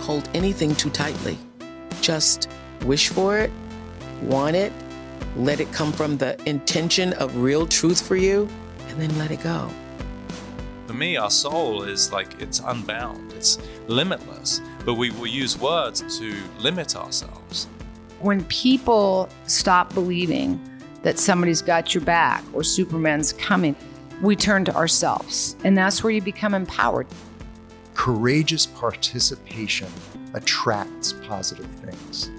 Don't hold anything too tightly. Just wish for it, want it, let it come from the intention of real truth for you, and then let it go. For me, our soul is like it's unbound, it's limitless, but we will use words to limit ourselves. When people stop believing that somebody's got your back or Superman's coming, we turn to ourselves, and that's where you become empowered. Courageous participation attracts positive things.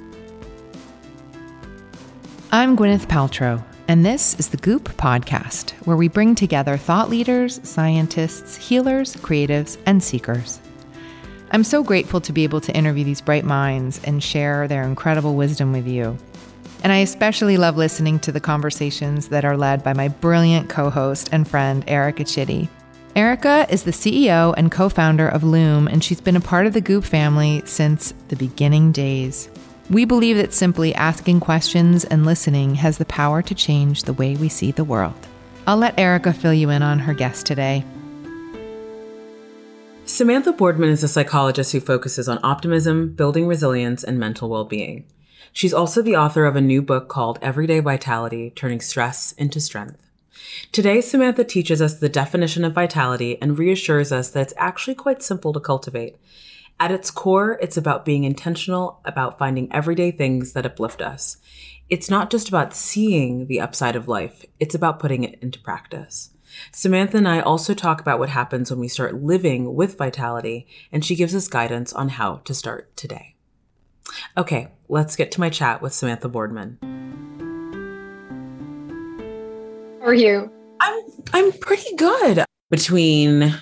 I'm Gwyneth Paltrow, and this is the Goop Podcast, where we bring together thought leaders, scientists, healers, creatives, and seekers. I'm so grateful to be able to interview these bright minds and share their incredible wisdom with you. And I especially love listening to the conversations that are led by my brilliant co host and friend, Erica Chidi. Erica is the CEO and co founder of Loom, and she's been a part of the Goop family since the beginning days. We believe that simply asking questions and listening has the power to change the way we see the world. I'll let Erica fill you in on her guest today. Samantha Boardman is a psychologist who focuses on optimism, building resilience, and mental well being. She's also the author of a new book called Everyday Vitality Turning Stress into Strength. Today, Samantha teaches us the definition of vitality and reassures us that it's actually quite simple to cultivate. At its core, it's about being intentional about finding everyday things that uplift us. It's not just about seeing the upside of life, it's about putting it into practice. Samantha and I also talk about what happens when we start living with vitality, and she gives us guidance on how to start today. Okay, let's get to my chat with Samantha Boardman. How are you? I'm I'm pretty good. Between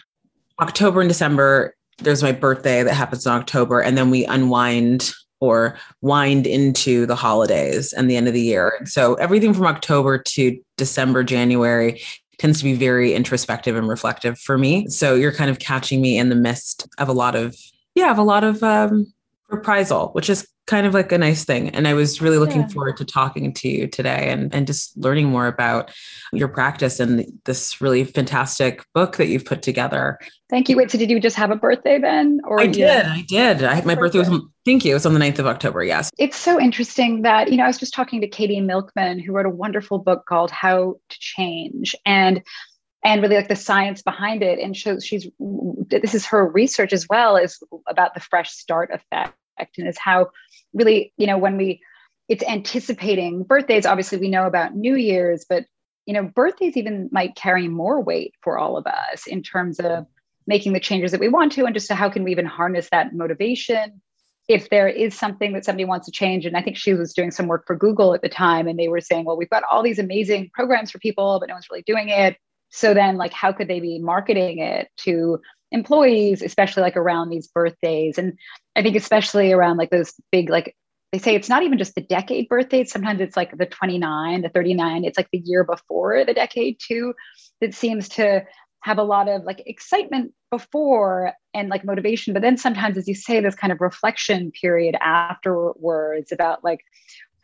October and December, there's my birthday that happens in October, and then we unwind or wind into the holidays and the end of the year. So everything from October to December, January tends to be very introspective and reflective for me. So you're kind of catching me in the midst of a lot of, yeah, of a lot of um, reprisal, which is kind of like a nice thing. And I was really looking yeah. forward to talking to you today and, and just learning more about your practice and this really fantastic book that you've put together. Thank you. Wait, so did you just have a birthday then? Or I did. I did. I, my birthday was, thank you. It was on the 9th of October. Yes. It's so interesting that, you know, I was just talking to Katie Milkman, who wrote a wonderful book called How to Change. And and really like the science behind it and shows she's this is her research as well is about the fresh start effect and is how really, you know, when we, it's anticipating birthdays. Obviously, we know about New Year's, but you know, birthdays even might carry more weight for all of us in terms of making the changes that we want to, and just how can we even harness that motivation if there is something that somebody wants to change. And I think she was doing some work for Google at the time, and they were saying, well, we've got all these amazing programs for people, but no one's really doing it. So then, like, how could they be marketing it to employees, especially like around these birthdays. And I think especially around like those big, like they say it's not even just the decade birthdays. Sometimes it's like the 29, the 39. It's like the year before the decade too, that seems to have a lot of like excitement before and like motivation. But then sometimes, as you say, this kind of reflection period afterwards about like,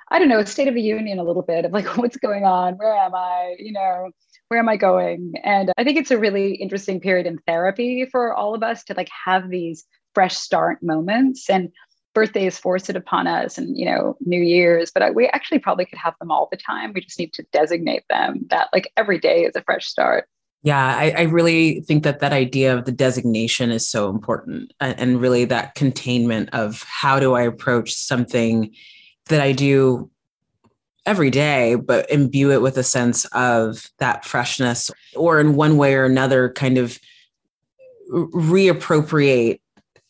I don't know, state of the union a little bit of like, what's going on? Where am I? You know, where am I going? And I think it's a really interesting period in therapy for all of us to like have these fresh start moments. And birthdays force it upon us and you know new year's but I, we actually probably could have them all the time. We just need to designate them that like every day is a fresh start. Yeah, I, I, really think that that idea of the designation is so important and really that containment of how do I approach something that I do every day, but imbue it with a sense of that freshness or in one way or another kind of reappropriate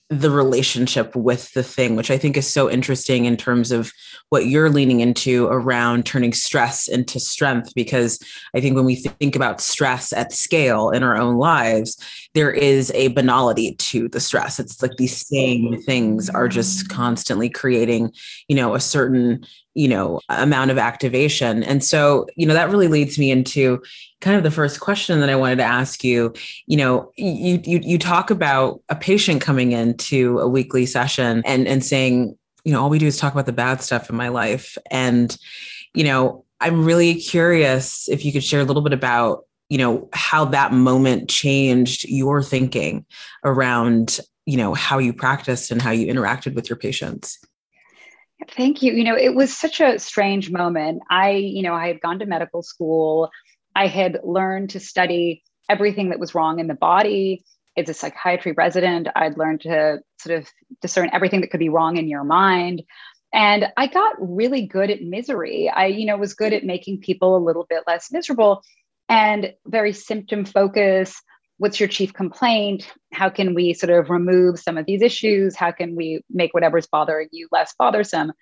the relationship with the thing, which I think is so interesting in terms of what you're leaning into around turning stress into strength. Because I think when we think about stress at scale in our own lives, there is a banality to the stress. It's like these same things are just constantly creating, you know, a certain you know amount of activation and so you know that really leads me into kind of the first question that i wanted to ask you you know you you, you talk about a patient coming into a weekly session and and saying you know all we do is talk about the bad stuff in my life and you know i'm really curious if you could share a little bit about you know how that moment changed your thinking around you know how you practiced and how you interacted with your patients Thank you. You know, it was such a strange moment. I, you know, I had gone to medical school. I had learned to study everything that was wrong in the body. As a psychiatry resident, I'd learned to sort of discern everything that could be wrong in your mind. And I got really good at misery. I, you know, was good at making people a little bit less miserable and very symptom focused what's your chief complaint? How can we sort of remove some of these issues? How can we make whatever's bothering you less bothersome?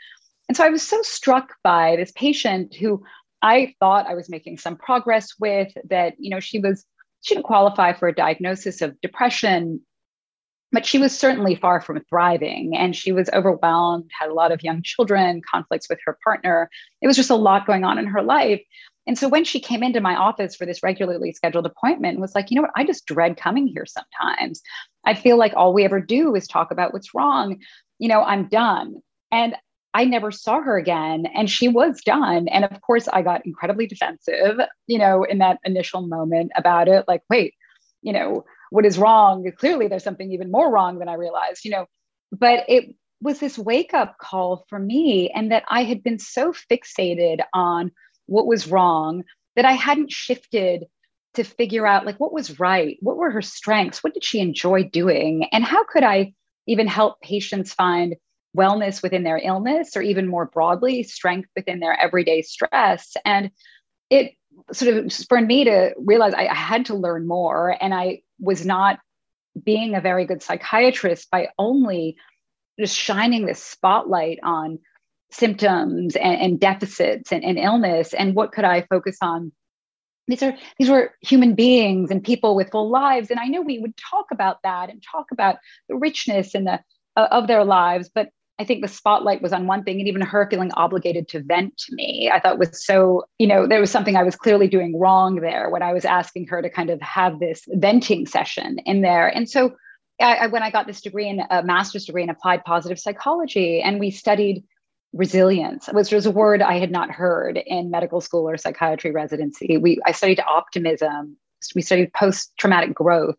And so I was so struck by this patient who I thought I was making some progress with that, you know, she was, she didn't qualify for a diagnosis of depression, but she was certainly far from thriving and she was overwhelmed, had a lot of young children, conflicts with her partner. It was just a lot going on in her life. And so when she came into my office for this regularly scheduled appointment, was like, you know what, I just dread coming here sometimes. I feel like all we ever do is talk about what's wrong. You know, I'm done. And I never saw her again. And she was done. And of course, I got incredibly defensive, you know, in that initial moment about it. Like, wait, you know, what is wrong? Clearly, there's something even more wrong than I realized, you know. But it was this wake up call for me, and that I had been so fixated on what was wrong that I hadn't shifted to figure out like what was right, what were her strengths, what did she enjoy doing, and how could I even help patients find wellness within their illness or even more broadly strength within their everyday stress. And it sort of spurred me to realize I, I had to learn more and i was not being a very good psychiatrist by only just shining this spotlight on symptoms and, and deficits and, and illness. And what could i focus on? These are these were human beings and people with full lives. And i know we would talk about that and talk about the richness and the uh, of their lives but i think the spotlight was on one thing and even her feeling obligated to vent to me i thought was so you know there was something i was clearly doing wrong there when i was asking her to kind of have this venting session in there and so I, when i got this degree in a master's degree in applied positive psychology and we studied resilience, which was a word I had not heard in medical school or psychiatry residency. We I studied optimism. We studied post-traumatic growth.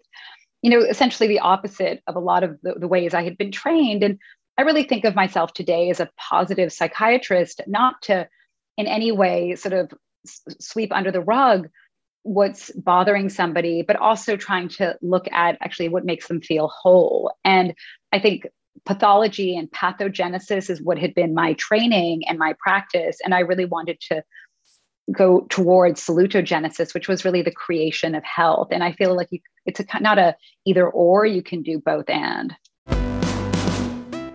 You know, essentially the opposite of a lot of the, the ways I had been trained. And I really think of myself today as a positive psychiatrist, not to in any way sort of sweep under the rug what's bothering somebody, but also trying to look at actually what makes them feel whole. And I think pathology and pathogenesis is what had been my training and my practice. And I really wanted to go towards salutogenesis, which was really the creation of health. And I feel like you, it's a, not a either or, you can do both and.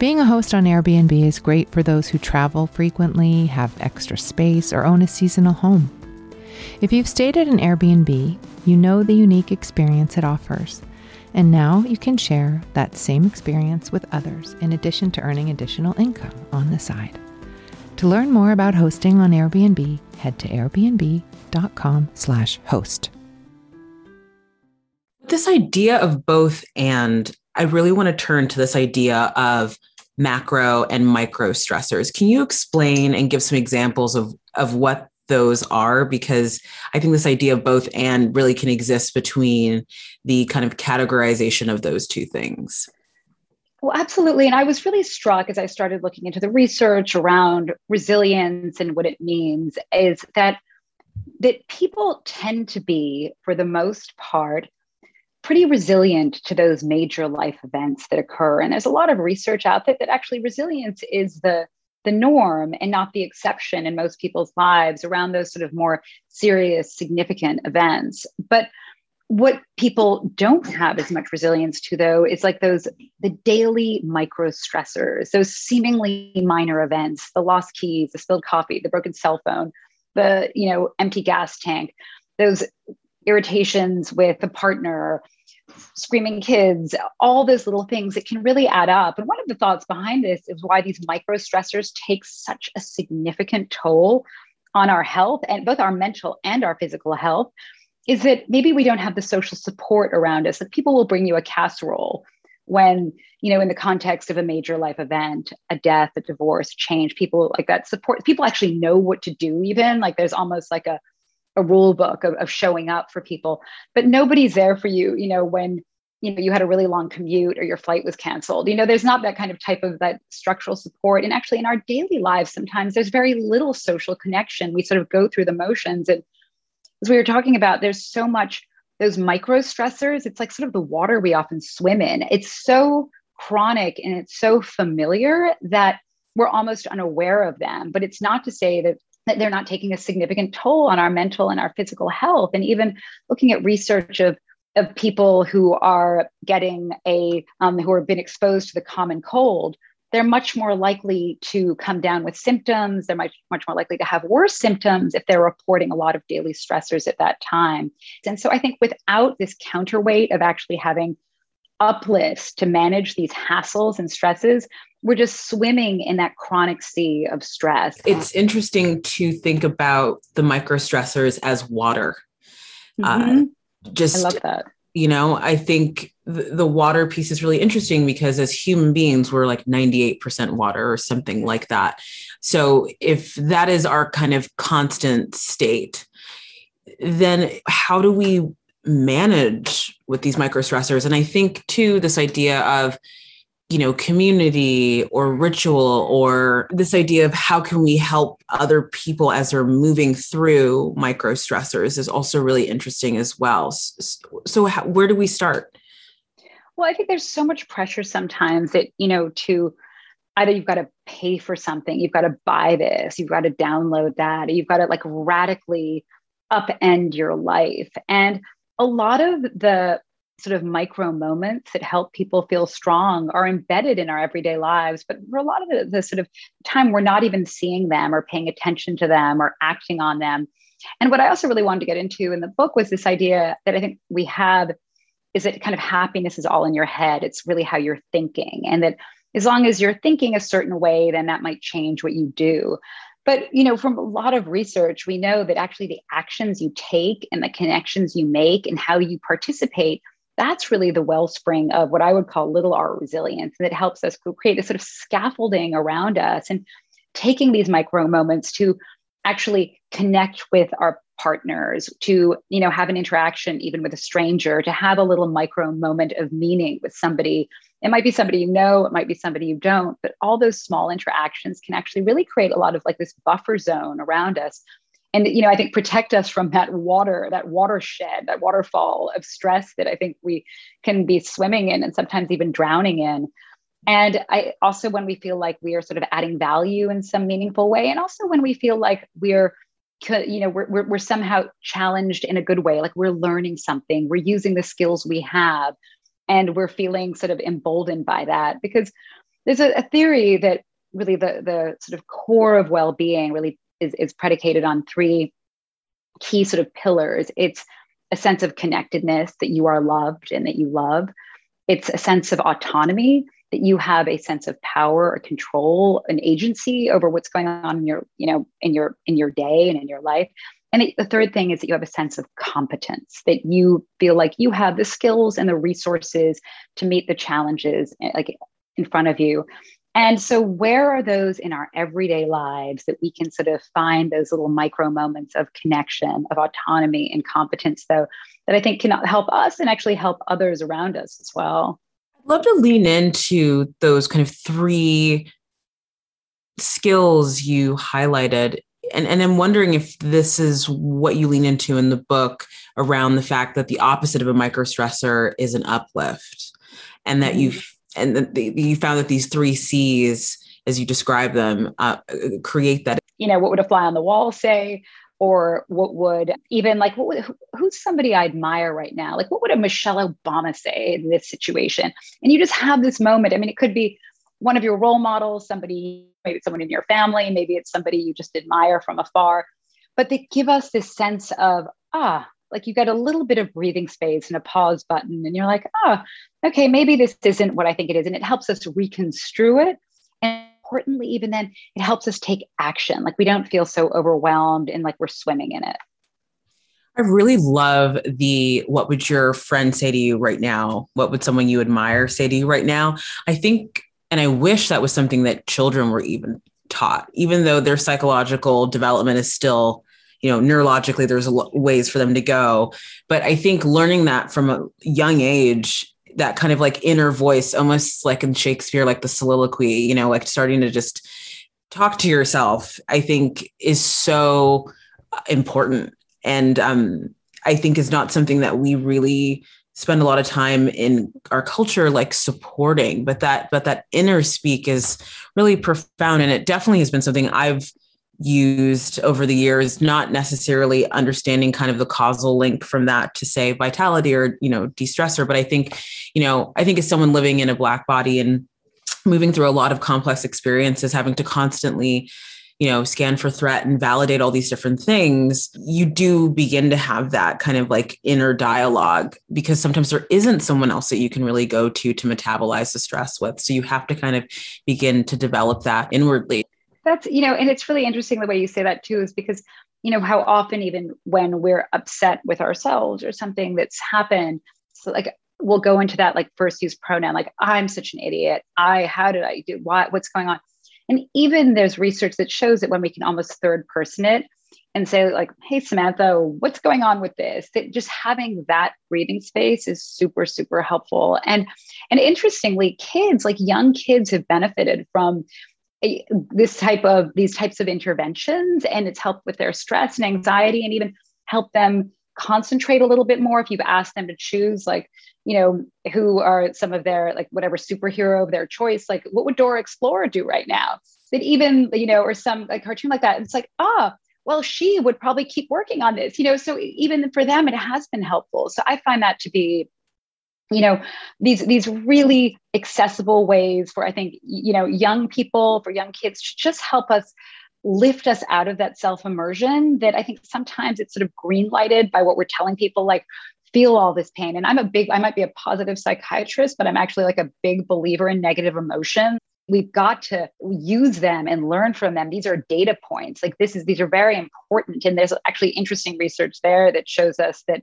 Being a host on Airbnb is great for those who travel frequently, have extra space, or own a seasonal home. If you've stayed at an Airbnb, you know the unique experience it offers and now you can share that same experience with others in addition to earning additional income on the side. To learn more about hosting on Airbnb, head to airbnb.com/host this idea of both and I really want to turn to this idea of macro and micro stressors. Can you explain and give some examples of, of what those are? Because I think this idea of both and really can exist between the kind of categorization of those two things. Well, absolutely. And I was really struck as I started looking into the research around resilience and what it means is that that people tend to be, for the most part, pretty resilient to those major life events that occur. And there's a lot of research out there that actually resilience is the the norm and not the exception in most people's lives around those sort of more serious, significant events. But what people don't have as much resilience to though is like those the daily micro stressors those seemingly minor events the lost keys the spilled coffee the broken cell phone the you know empty gas tank those irritations with a partner screaming kids, all those little things that can really add up. And one of the thoughts behind this is why these micro stressors take such a significant toll on our health and both our mental and our physical health is that maybe we don't have the social support around us. Like people will bring you a casserole when, you know, in the context of a major life event, a death, a divorce, change, people like that support, people actually know what to do, even like there's almost like a a rule book of, of showing up for people but nobody's there for you you know when you know you had a really long commute or your flight was canceled. You know there's not that kind of type of that structural support. And actually in our daily lives sometimes there's very little social connection. We sort of go through the motions. And as we were talking about there's so much those micro stressors it's like sort of the water we often swim in. It's so chronic and it's so familiar that we're almost unaware of them. But it's not to say that that they're not taking a significant toll on our mental and our physical health. And even looking at research of of people who are getting a um, who have been exposed to the common cold they're much more likely to come down with symptoms they're much, much more likely to have worse symptoms if they're reporting a lot of daily stressors at that time and so i think without this counterweight of actually having uplifts to manage these hassles and stresses we're just swimming in that chronic sea of stress. It's interesting to think about the micro stressors as water. Uh, mm-hmm. Uh, just I love that. You know, I think the water piece is really interesting because as human beings, we're like 98% water or something like that. So if that is our kind of constant state, then how do we manage with these micro stressors? And I think too, this idea of you know community or ritual or this idea of how can we help other people as they're moving through micro stressors is also really interesting as well. So how, where do we start? Well i think there's so much pressure sometimes that you know to either you've got to pay for something you've got to buy this you've got to download that you've got to like radically upend your life. And a lot of the sort of micro moments that help people feel strong are embedded in our everyday lives. But for a lot of the, the, sort of time, we're not even seeing them or paying attention to them or acting on them. And what I also really wanted to get into in the book was this idea that I think we have is that kind of happiness is all in your head. It's really how you're thinking. And that as long as you're thinking a certain way, then that might change what you do. But you know, from a lot of research, we know that actually the actions you take and the connections you make and how you participate that's really the wellspring of what I would call little r resilience. And it helps us create a sort of scaffolding around us and taking these micro moments to actually connect with our partners to you know have an interaction even with a stranger to have a little micro moment of meaning with somebody it might be somebody you know it might be somebody you don't but all those small interactions can actually really create a lot of like this buffer zone around us. And you know i think protect us from that water that watershed that waterfall of stress that i think we can be swimming in and sometimes even drowning in. And i also when we feel like we are sort of adding value in some meaningful way and also when we feel like we're you know we're, we're, we're somehow challenged in a good way like we're learning something we're using the skills we have and we're feeling sort of emboldened by that because there's a, a theory that really the the sort of core of well-being really is, is predicated on three key sort of pillars. It's a sense of connectedness that you are loved and that you love. It's a sense of autonomy that you have a sense of power or control, an agency over what's going on in your, you know, in your in your day and in your life. And the third thing is that you have a sense of competence, that you feel like you have the skills and the resources to meet the challenges eh, like in front of you. And so, where are those in our everyday lives that we can sort of find those little micro moments of connection, of autonomy and competence, though, that I think can help us and actually help others around us as well? I'd love to lean into those kind of three skills you highlighted. And, and I'm wondering if this is what you lean into in the book around the fact that the opposite of a micro stressor is an uplift and that you've and the, you found that these three C's, as you describe them, uh, create that. You know, what would a fly on the wall say? Or what would even like what would, who's somebody I admire right now? Like what would a Michelle Obama say in this situation? And you just have this moment. I mean, it could be one of your role models, somebody, maybe it's someone in your family, maybe it's somebody you just admire from afar, but they give us this sense of ah, like you get a little bit of breathing space and a pause button and you're like oh okay maybe this isn't what i think it is and it helps us reconstrue it and importantly even then it helps us take action like we don't feel so overwhelmed and like we're swimming in it I really love the what would your friend say to you right now? What would someone you admire say to you right now? I think, and I wish that was something that children were even taught, even though their psychological development is still you know neurologically there's ways for them to go. But i think learning that from a young age that kind of like inner voice almost like in shakespeare like the soliloquy you know like starting to just talk to yourself i think is so important. And um i think is not something that we really spend a lot of time in our culture like supporting but that but that inner speak is really profound and it definitely has been something i've used over the years not necessarily understanding kind of the causal link from that to say vitality or you know de-stressor but i think you know i think as someone living in a black body and moving through a lot of complex experiences having to constantly you know scan for threat and validate all these different things you do begin to have that kind of like inner dialogue because sometimes there isn't someone else that you can really go to to metabolize the stress with. So you have to kind of begin to develop that inwardly. That's you know and it's really interesting the way you say that too is because you know how often even when we're upset with ourselves or something that's happened so like we'll go into that like first use pronoun like i'm such an idiot. I how did i do? Why, what's going on and even there's research that shows that when we can almost third person it and say like hey samantha what's going on with this? that just having that breathing space is super super helpful. And and interestingly kids like young kids have benefited from eh, this type of these types of interventions and it's helped with their stress and anxiety and even help them concentrate a little bit more if you've asked them to choose like you know who are some of their like whatever superhero of their choice like what would dora explorer do right now? That even you know or some like cartoon like that. It's like ah well she would probably keep working on this you know? So even for them it has been helpful. So i find that to be you know these these really accessible ways for i think you know young people for young kids to just help us lift us out of that self immersion that i think sometimes it's sort of green lighted by what we're telling people like feel all this pain. And i'm a big i might be a positive psychiatrist but i'm actually like a big believer in negative emotion we've got to use them and learn from them. These are data points. Like this is these are very important. And there's actually interesting research there that shows us that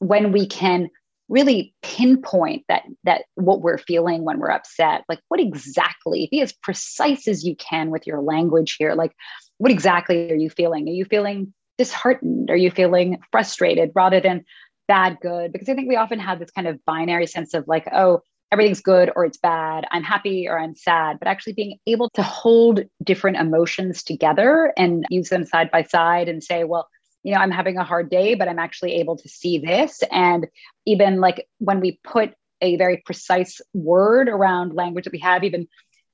when we can really pinpoint that that what we're feeling when we're upset like what exactly be as precise as you can with your language here. Like what exactly are you feeling? Are you feeling disheartened? Are you feeling frustrated? Rather than bad good because i think we often have this kind of binary sense of like oh everything's good or it's bad i'm happy or i'm sad but actually being able to hold different emotions together and use them side by side and say well you know, I'm having a hard day, but I'm actually able to see this. And even like when we put a very precise word around language that we have, even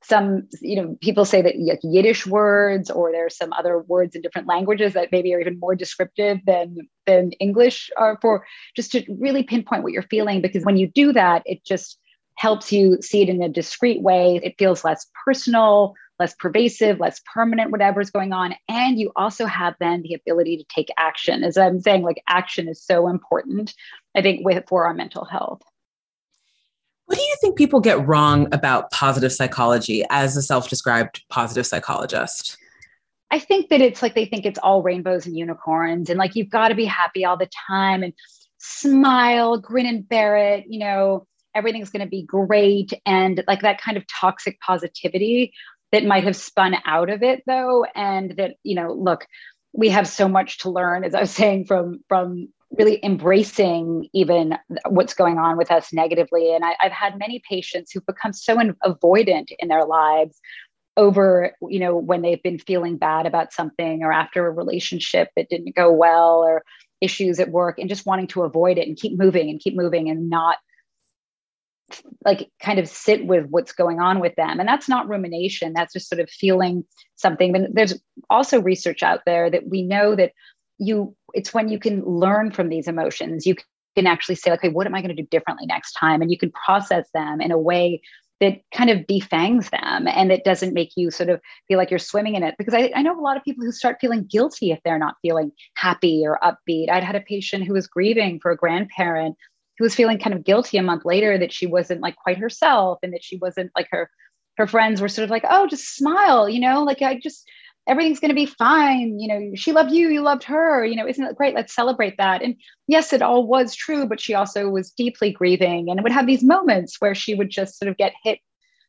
some, you know, people say that like Yiddish words or there's some other words in different languages that maybe are even more descriptive than than English are for just to really pinpoint what you're feeling. Because when you do that, it just helps you see it in a discrete way. It feels less personal, less pervasive, less permanent, whatever is going on. And you also have then the ability to take action. As I'm saying, like action is so important, I think, with for our mental health. What do you think people get wrong about positive psychology as a self described positive psychologist? I think that it's like they think it's all rainbows and unicorns and like you've got to be happy all the time and smile, grin and bear it, you know, everything's going to be great. And like that kind of toxic positivity that might have spun out of it though. And that, you know, look, we have so much to learn, as I was saying, from from really embracing even what's going on with us negatively. And I, have had many patients who've become so in, avoidant in their lives over you know when they've been feeling bad about something or after a relationship that didn't go well or issues at work and just wanting to avoid it and keep moving and keep moving and not like kind of sit with what's going on with them. And that's not rumination. That's just sort of feeling something. But there's also research out there that we know that you it's when you can learn from these emotions. You can actually say okay what am i going to do differently next time? And you can process them in a way that kind of defangs them and it doesn't make you sort of feel like you're swimming in it. Because I, I, know a lot of people who start feeling guilty if they're not feeling happy or upbeat. I'd had a patient who was grieving for a grandparent who was feeling kind of guilty a month later that she wasn't like quite herself and that she wasn't like her her friends were sort of like oh just smile you know? Like i just everything's going to be fine you know she loved you you loved her you know isn't it great? Let's celebrate that. And yes it all was true but she also was deeply grieving and would have these moments where she would just sort of get hit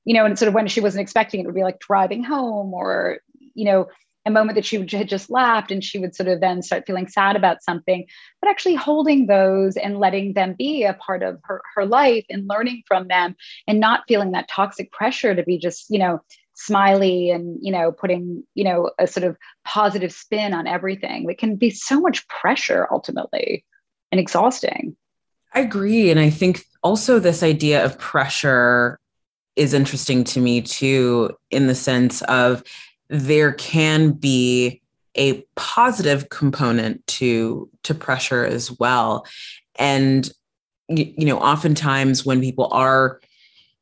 you know and sort of when she wasn't expecting it, it would be like driving home or you know a moment that she had just laughed and she would sort of then start feeling sad about something. But actually holding those and letting them be a part of her, her life and learning from them and not feeling that toxic pressure to be just you know smiley and you know putting you know a sort of positive spin on everything it can be so much pressure ultimately and exhausting. I agree. And i think also this idea of pressure is interesting to me too in the sense of there can be a positive component to to pressure as well. And you, you know oftentimes when people are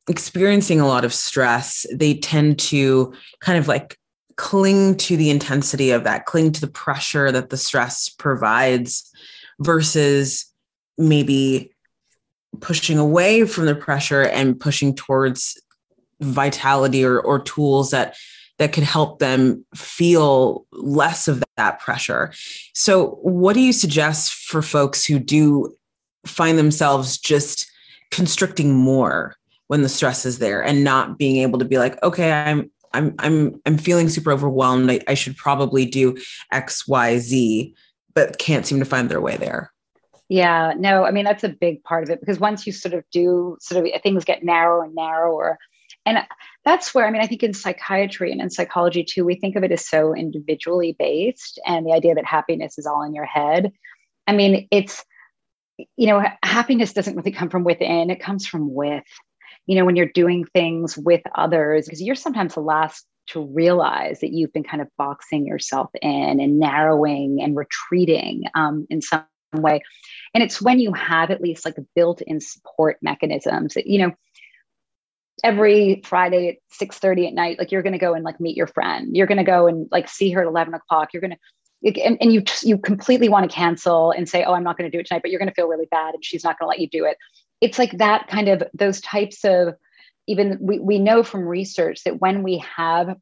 experiencing a lot of stress, they tend to kind of like cling to the intensity of that, cling to the pressure that the stress provides versus maybe pushing away from the pressure and pushing towards vitality or, or tools that that could help them feel less of that pressure. So, what do you suggest for folks who do find themselves just constricting more when the stress is there and not being able to be like okay i'm i'm i'm i'm feeling super overwhelmed. I, I should probably do x y z but can't seem to find their way there. Yeah no i mean that's a big part of it because once you sort of do sort of things get narrower and narrower. And that's where i mean i think in psychiatry and in psychology too we think of it as so individually based and the idea that happiness is all in your head. I mean it's you know happiness doesn't really come from within. It comes from with you know, when you're doing things with others, because you're sometimes the last to realize that you've been kind of boxing yourself in and narrowing and retreating um, in some way. And it's when you have at least like built in support mechanisms that, you know, every Friday at 6 30 at night, like you're going to go and like meet your friend. You're going to go and like see her at 11 o'clock. You're going to, and, and you you completely want to cancel and say, oh, I'm not going to do it tonight, but you're going to feel really bad and she's not going to let you do it it's like that kind of those types of even we, we know from research that when we have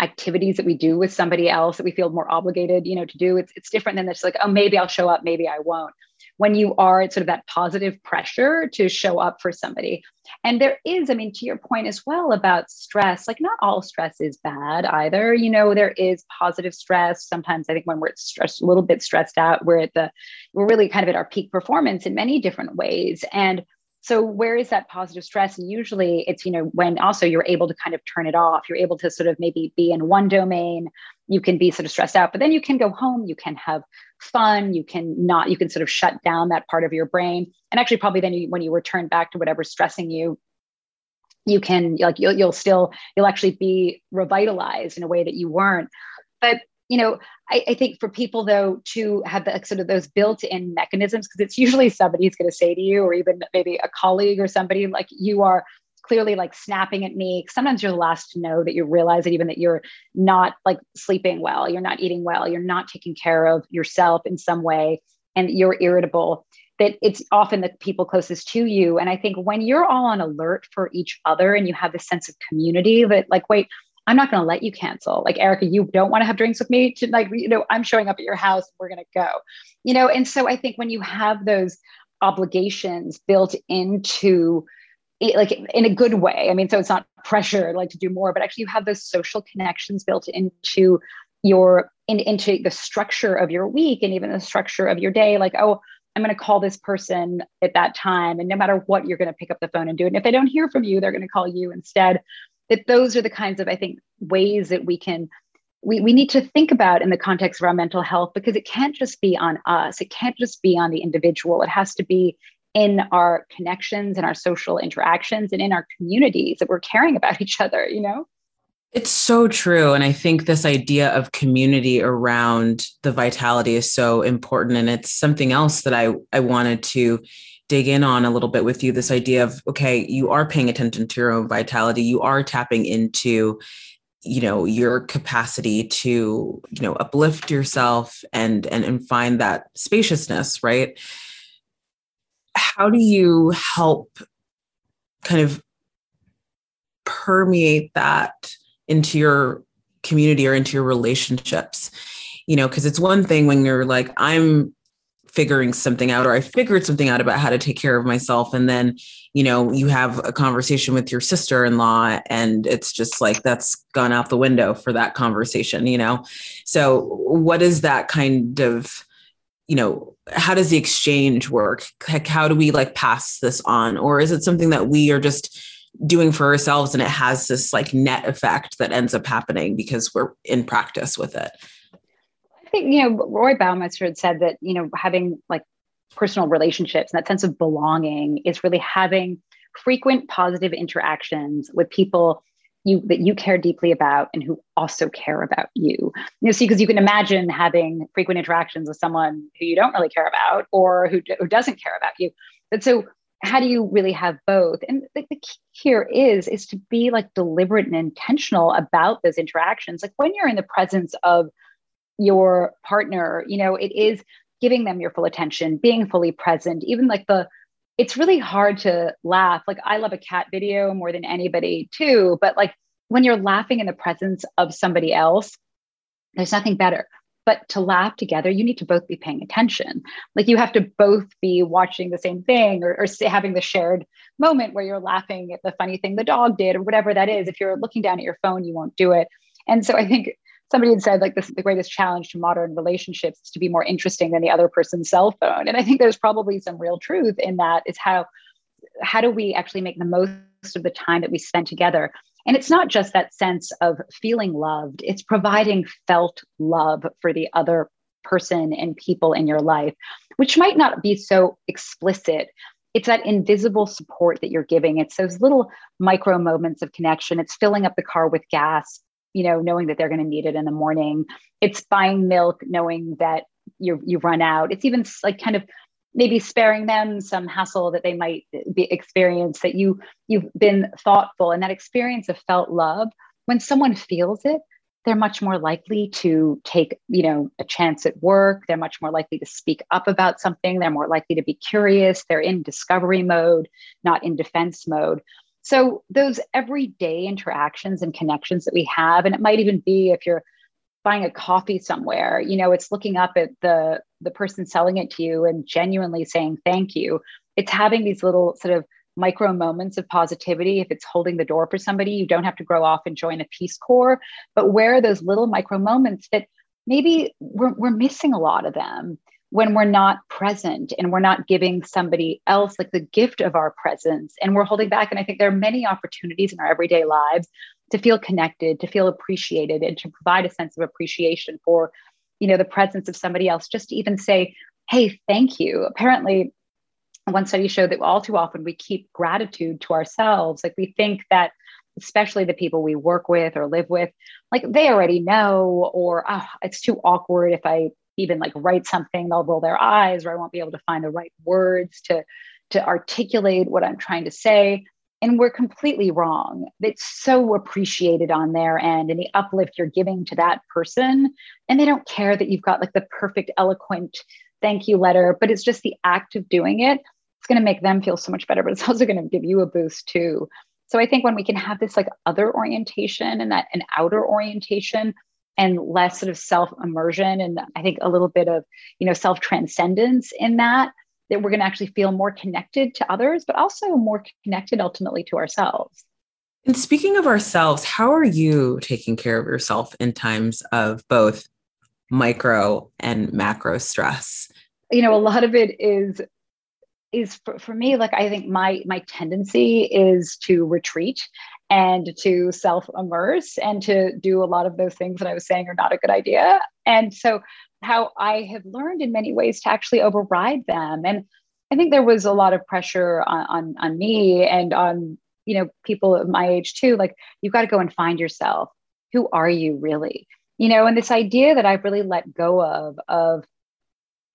activities that we do with somebody else that we feel more obligated you know to do it's, it's different than this like oh maybe i'll show up maybe i won't. When you are it's sort of that positive pressure to show up for somebody. And there is i mean to your point as well about stress like not all stress is bad either. You know there is positive stress. Sometimes i think when we're stressed a little bit stressed out we're at the we're really kind of at our peak performance in many different ways. And so where is that positive stress? And usually it's you know when also you're able to kind of turn it off you're able to sort of maybe be in one domain you can be sort of stressed out but then you can go home you can have fun you can not you can sort of shut down that part of your brain. And actually probably then you, when you return back to whatever's stressing you you can like you'll, you'll still you'll actually be revitalized in a way that you weren't. But you know, I, I, think for people though to have the sort of those built-in mechanisms, because it's usually somebody who's going to say to you, or even maybe a colleague or somebody like you are clearly like snapping at me. Sometimes you're the last to know that you realize that even that you're not like sleeping well, you're not eating well, you're not taking care of yourself in some way, and you're irritable. That it's often the people closest to you. And I think when you're all on alert for each other and you have this sense of community that, like, wait, I'm not going to let you cancel. Like, Erica, you don't want to have drinks with me. To, like, you know, I'm showing up at your house. We're going to go. You know, and so I think when you have those obligations built into it, like in a good way. I mean, so it's not pressure like to do more, but actually you have those social connections built into your in, into the structure of your week and even the structure of your day. Like, oh, I'm going to call this person at that time, and no matter what, you're going to pick up the phone and do it. And if they don't hear from you, they're going to call you instead. That those are the kinds of I think ways that we can we, we need to think about in the context of our mental health because it can't just be on us. It can't just be on the individual. It has to be in our connections and our social interactions and in our communities that we're caring about each other you know? It's so true. And i think this idea of community around the vitality is so important. And it's something else that i i wanted to dig in on a little bit with you this idea of okay you are paying attention to your own vitality. You are tapping into you know your capacity to you know uplift yourself and and and find that spaciousness right? How do you help kind of permeate that into your community or into your relationships? You know because it's one thing when you're like i'm figuring something out or I figured something out about how to take care of myself. And then you know you have a conversation with your sister-in-law and it's just like that's gone out the window for that conversation you know? So what is that kind of you know how does the exchange work? Like how do we like pass this on? Or is it something that we are just doing for ourselves and it has this like net effect that ends up happening because we're in practice with it think, you know, Roy Baumeister had said that, you know, having like personal relationships and that sense of belonging is really having frequent positive interactions with people you that you care deeply about and who also care about you. You know, see, because you can imagine having frequent interactions with someone who you don't really care about or who, who doesn't care about you. But so how do you really have both? And the, the key here is is to be like deliberate and intentional about those interactions. Like when you're in the presence of your partner you know it is giving them your full attention being fully present even like the it's really hard to laugh. Like i love a cat video more than anybody too but like when you're laughing in the presence of somebody else there's nothing better. But to laugh together you need to both be paying attention. Like you have to both be watching the same thing or, or having the shared moment where you're laughing at the funny thing the dog did or whatever that is. If you're looking down at your phone you won't do it. And so i think somebody had said like this the greatest challenge to modern relationships is to be more interesting than the other person's cell phone. And i think there's probably some real truth in that is how how do we actually make the most of the time that we spend together? And it's not just that sense of feeling loved it's providing felt love for the other person and people in your life which might not be so explicit. It's that invisible support that you're giving. It's those little micro moments of connection. It's filling up the car with gas you know, knowing that they're going to need it in the morning. It's buying milk, knowing that you you've run out. It's even like kind of maybe sparing them some hassle that they might be experience that you you've been thoughtful. And that experience of felt love when someone feels it they're much more likely to take you know a chance at work. They're much more likely to speak up about something. They're more likely to be curious. They're in discovery mode not in defense mode so those everyday interactions and connections that we have, and it might even be if you're buying a coffee somewhere, you know, it's looking up at the the person selling it to you and genuinely saying thank you. It's having these little sort of micro moments of positivity. If it's holding the door for somebody, you don't have to grow off and join a Peace Corps, but where are those little micro moments that maybe we're, we're missing a lot of them when we're not present and we're not giving somebody else like the gift of our presence and we're holding back. And I think there are many opportunities in our everyday lives to feel connected, to feel appreciated, and to provide a sense of appreciation for, you know, the presence of somebody else, just to even say, hey, thank you. Apparently, one study showed that all too often we keep gratitude to ourselves. Like we think that especially the people we work with or live with, like they already know, or oh, it's too awkward if I even like write something, they'll roll their eyes, or I won't be able to find the right words to, to articulate what I'm trying to say. And we're completely wrong. It's so appreciated on their end and the uplift you're giving to that person. And they don't care that you've got like the perfect, eloquent thank you letter, but it's just the act of doing it. It's going to make them feel so much better, but it's also going to give you a boost too. So I think when we can have this like other orientation and that an outer orientation and less sort of self immersion and I think a little bit of, you know, self transcendence in that, that we're going to actually feel more connected to others, but also more connected ultimately to ourselves. And speaking of ourselves, how are you taking care of yourself in times of both micro and macro stress? You know, a lot of it is is for, for me like i think my my tendency is to retreat and to self immerse and to do a lot of those things that i was saying are not a good idea. And so how i have learned in many ways to actually override them. And i think there was a lot of pressure on on, on me and on you know people of my age too like you've got to go and find yourself. Who are you really? You know and this idea that i've really let go of of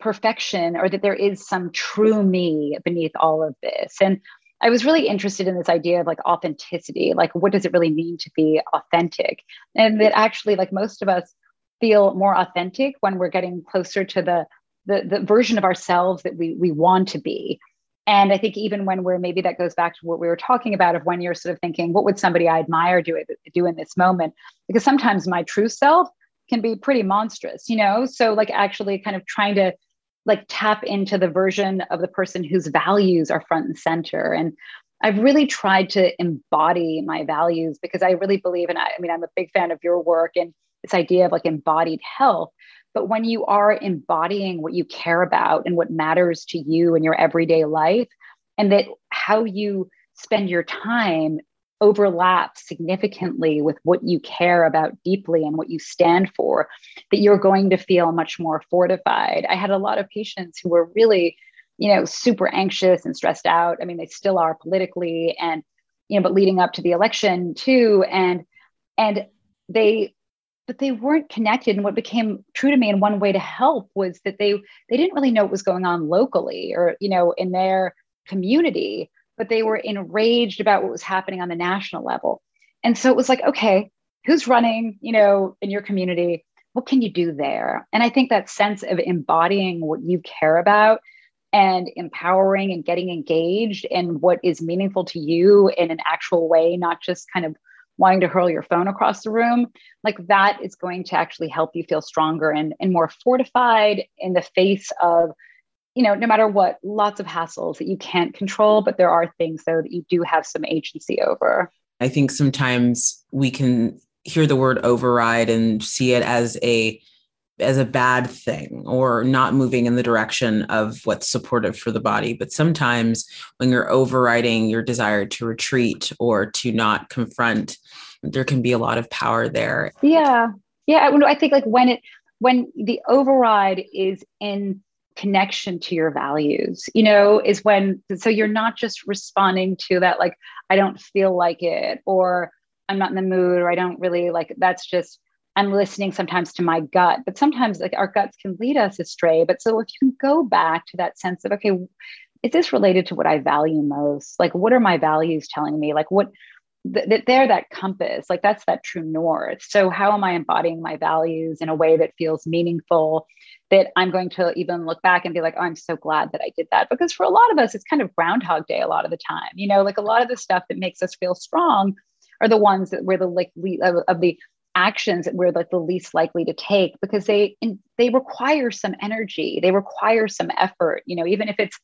perfection or that there is some true me beneath all of this. And i was really interested in this idea of like authenticity like what does it really mean to be authentic and that actually like most of us feel more authentic when we're getting closer to the the, the version of ourselves that we we want to be and I think even when we're maybe that goes back to what we were talking about of when you're sort of thinking, what would somebody I admire do do in this moment? Because sometimes my true self can be pretty monstrous, you know? So like actually kind of trying to like tap into the version of the person whose values are front and center. And I've really tried to embody my values because I really believe, and I, I mean, I'm a big fan of your work and this idea of like embodied health. But when you are embodying what you care about and what matters to you in your everyday life, and that how you spend your time overlaps significantly with what you care about deeply and what you stand for, that you're going to feel much more fortified. I had a lot of patients who were really, you know, super anxious and stressed out. I mean, they still are politically and, you know, but leading up to the election too. And, and they but they weren't connected and what became true to me in one way to help was that they they didn't really know what was going on locally or you know in their community but they were enraged about what was happening on the national level. And so it was like okay who's running you know in your community? What can you do there? And i think that sense of embodying what you care about and empowering and getting engaged in what is meaningful to you in an actual way not just kind of wanting to hurl your phone across the room, like that is going to actually help you feel stronger and, and more fortified in the face of, you know, no matter what, lots of hassles that you can't control, but there are things though that you do have some agency over. I think sometimes we can hear the word override and see it as a as a bad thing or not moving in the direction of what's supportive for the body. But sometimes when you're overriding your desire to retreat or to not confront, there can be a lot of power there. Yeah. Yeah. I think like when it, when the override is in connection to your values, you know, is when, so you're not just responding to that, like, I don't feel like it, or I'm not in the mood, or I don't really like, that's just I'm listening sometimes to my gut, but sometimes like our guts can lead us astray. But so if you can go back to that sense of, okay, is this related to what I value most? Like, what are my values telling me? Like, what that th- they're that compass, like that's that true north. So, how am I embodying my values in a way that feels meaningful? That I'm going to even look back and be like, oh, I'm so glad that I did that. Because for a lot of us, it's kind of Groundhog Day a lot of the time. You know, like a lot of the stuff that makes us feel strong are the ones that we're the like of, of the actions that we're like the least likely to take because they they require some energy they require some effort you know even if it's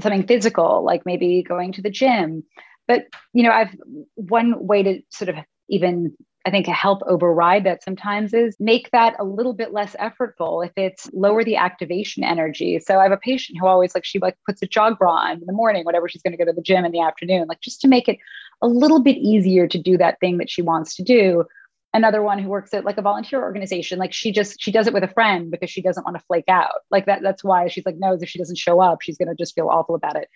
something physical like maybe going to the gym but you know i've one way to sort of even i think help override that sometimes is make that a little bit less effortful if it's lower the activation energy. So i have a patient who always like she like puts a jog bra on in the morning whatever she's going to go to the gym in the afternoon like just to make it a little bit easier to do that thing that she wants to do. Another one who works at like a volunteer organization like she just she does it with a friend because she doesn't want to flake out. Like that that's why she's like no if she doesn't show up she's going to just feel awful about it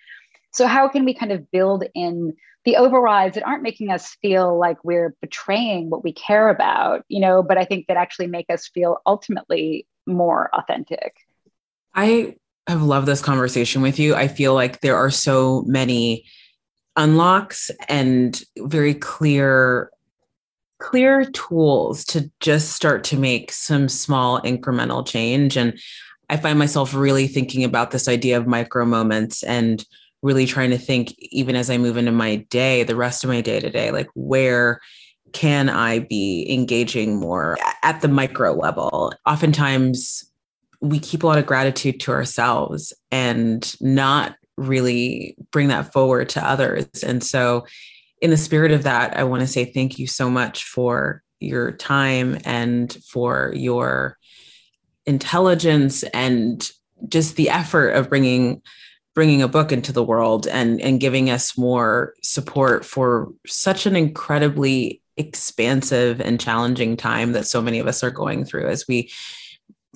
so how can we kind of build in the overrides that aren't making us feel like we're betraying what we care about you know but i think that actually make us feel ultimately more authentic i have loved this conversation with you i feel like there are so many unlocks and very clear clear tools to just start to make some small incremental change. And I find myself really thinking about this idea of micro moments and really trying to think, even as I move into my day, the rest of my day to day, like where can I be engaging more at the micro level? Oftentimes, we keep a lot of gratitude to ourselves and not really bring that forward to others. And so, in the spirit of that, I want to say thank you so much for your time and for your intelligence and just the effort of bringing bringing a book into the world and and giving us more support for such an incredibly expansive and challenging time that so many of us are going through as we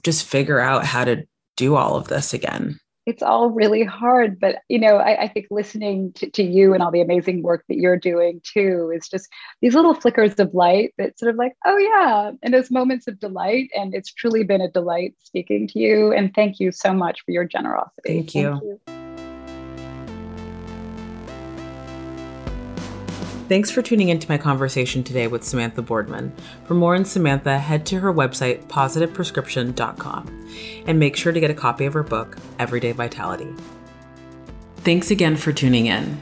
just figure out how to do all of this again. It's all really hard but you know i, I think listening to, to, you and all the amazing work that you're doing too is just these little flickers of light that sort of like oh yeah and those moments of delight and it's truly been a delight speaking to you and thank you so much for your generosity. Thank you, thank you. Thanks for tuning into my conversation today with Samantha Boardman. For more on Samantha, head to her website, positiveprescription.com, and make sure to get a copy of her book, Everyday Vitality. Thanks again for tuning in.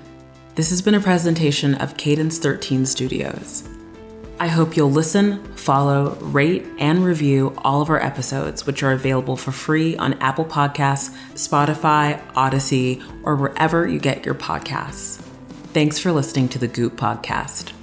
This has been a presentation of Cadence 13 Studios. I hope you'll listen, follow, rate, and review all of our episodes, which are available for free on Apple Podcasts, Spotify, Audacy, or wherever you get your podcasts. Thanks for listening to the Goop Podcast.